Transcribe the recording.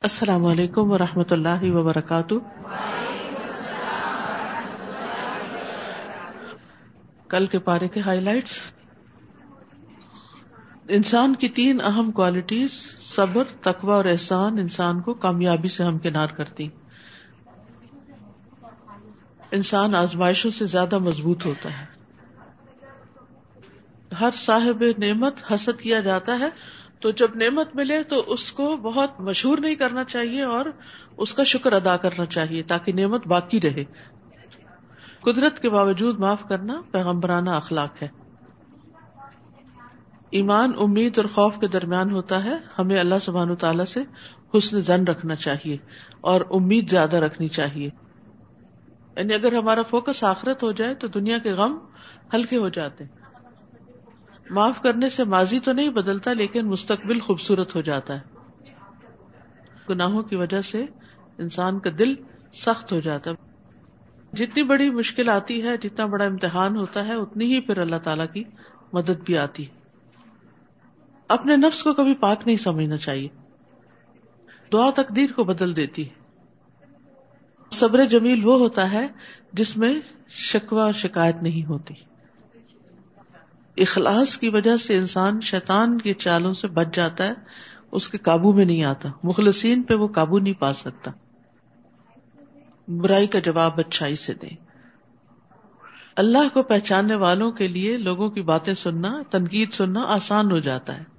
السلام علیکم و رحمۃ اللہ وبرکاتہ۔ کل کے پارے کے ہائی لائٹس انسان کی تین اہم کوالٹیز صبر، تقوی اور احسان انسان کو کامیابی سے ہمکنار کرتی۔ انسان آزمائشوں سے زیادہ مضبوط ہوتا ہے۔ ہر صاحب نعمت حسد کیا جاتا ہے تو جب نعمت ملے تو اس کو بہت مشہور نہیں کرنا چاہیے اور اس کا شکر ادا کرنا چاہیے تاکہ نعمت باقی رہے۔ قدرت کے باوجود معاف کرنا پیغمبرانہ اخلاق ہے۔ ایمان، امید اور خوف کے درمیان ہوتا ہے۔ ہمیں اللہ سبحان تعالیٰ سے حسن زن رکھنا چاہیے اور امید زیادہ رکھنی چاہیے۔ یعنی اگر ہمارا فوکس آخرت ہو جائے تو دنیا کے غم ہلکے ہو جاتے۔ ہیں معاف کرنے سے ماضی تو نہیں بدلتا لیکن مستقبل خوبصورت ہو جاتا ہے۔ گناہوں کی وجہ سے انسان کا دل سخت ہو جاتا ہے۔ جتنی بڑی مشکل آتی ہے، جتنا بڑا امتحان ہوتا ہے، اتنی ہی پھر اللہ تعالی کی مدد بھی آتی ہے۔ اپنے نفس کو کبھی پاک نہیں سمجھنا چاہیے۔ دعا تقدیر کو بدل دیتی ہے۔ صبر جمیل وہ ہوتا ہے جس میں شکوہ اور شکایت نہیں ہوتی۔ اخلاص کی وجہ سے انسان شیطان کی چالوں سے بچ جاتا ہے، اس کے قابو میں نہیں آتا۔ مخلصین پہ وہ قابو نہیں پا سکتا۔ برائی کا جواب اچھائی سے دے اللہ کو پہچاننے والوں کے لیے لوگوں کی باتیں سننا، تنقید سننا آسان ہو جاتا ہے۔